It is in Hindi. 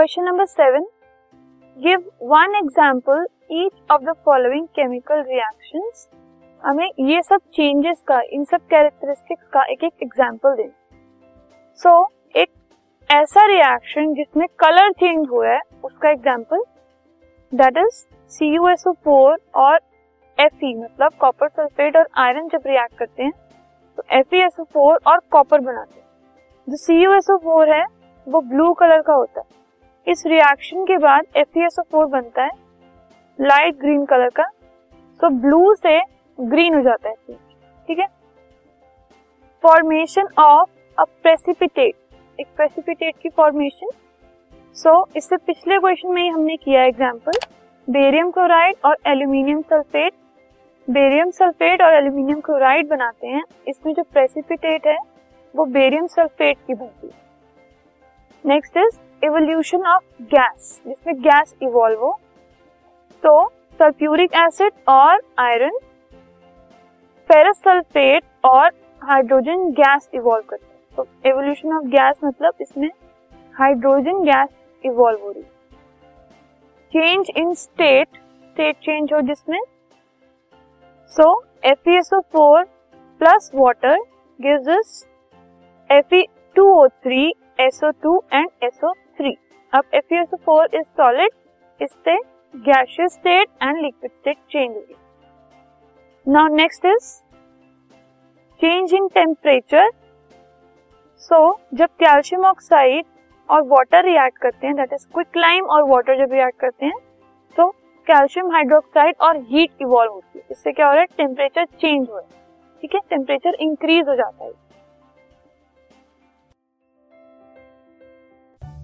Question number seven give one example each of the following chemical reactions हमें ये सब चेंजेस का इन सब कैरेक्टरिस्टिक्स का एक एक एग्ज़ाम्पल दें। सो so, एक ऐसा रिएक्शन जिसमें कलर चेंज हुआ है उसका example that is C U S O four और एफ़ मतलब कॉपर सल्फेट और आयरन जब रिएक्ट करते हैं तो एफ़ एस ओ फोर और कॉपर बनाते हैं। जो C U S O four है वो ब्लू कलर का होता है। इस रिएक्शन के बाद एफ़ फोर बनता है। लाइट ग्रीन कलर का। तो ब्लू से ग्रीन हो जाता है ठीक है? फॉर्मेशन ऑफ़ अ प्रेसिपिटेट एक प्रेसिपिटेट की फॉर्मेशन सो so, इससे पिछले क्वेश्चन में ही हमने किया एग्जांपल बेरियम क्लोराइड और एल्यूमिनियम सल्फेट बेरियम सल्फेट और एल्यूमिनियम क्लोराइड बनाते हैं। इसमें जो प्रेसिपिटेट है वो बेरियम सल्फेट की बनती है। Next is evolution of gas जिसमें गैस इवॉल्व हो तो सल्फ्यूरिक एसिड और आयरन फेरस सल्फेट और हाइड्रोजन गैस इवॉल्व करते हैं। तो एवोल्यूशन ऑफ़ गैस मतलब इसमें हाइड्रोजन गैस इवॉल्व हो रही change in state state change हो जिसमें so F four plus water gives F two O three SO two and SO three अब F O four is solid इससे gaseous state and liquid state change हुई now next is change in temperature so जब कैल्शियम ऑक्साइड और वाटर रिएक्ट करते हैं दैट इज़ क्विक लाइम और वाटर जब रिएक्ट करते हैं तो कैल्शियम हाइड्रोक्साइड और हीट इवॉल्व होती है। इससे क्या हो रहा है? टेम्परेचर चेंज हो रहा है। ठीक है? टेम्परेचर इंक्रीज हो जाता है।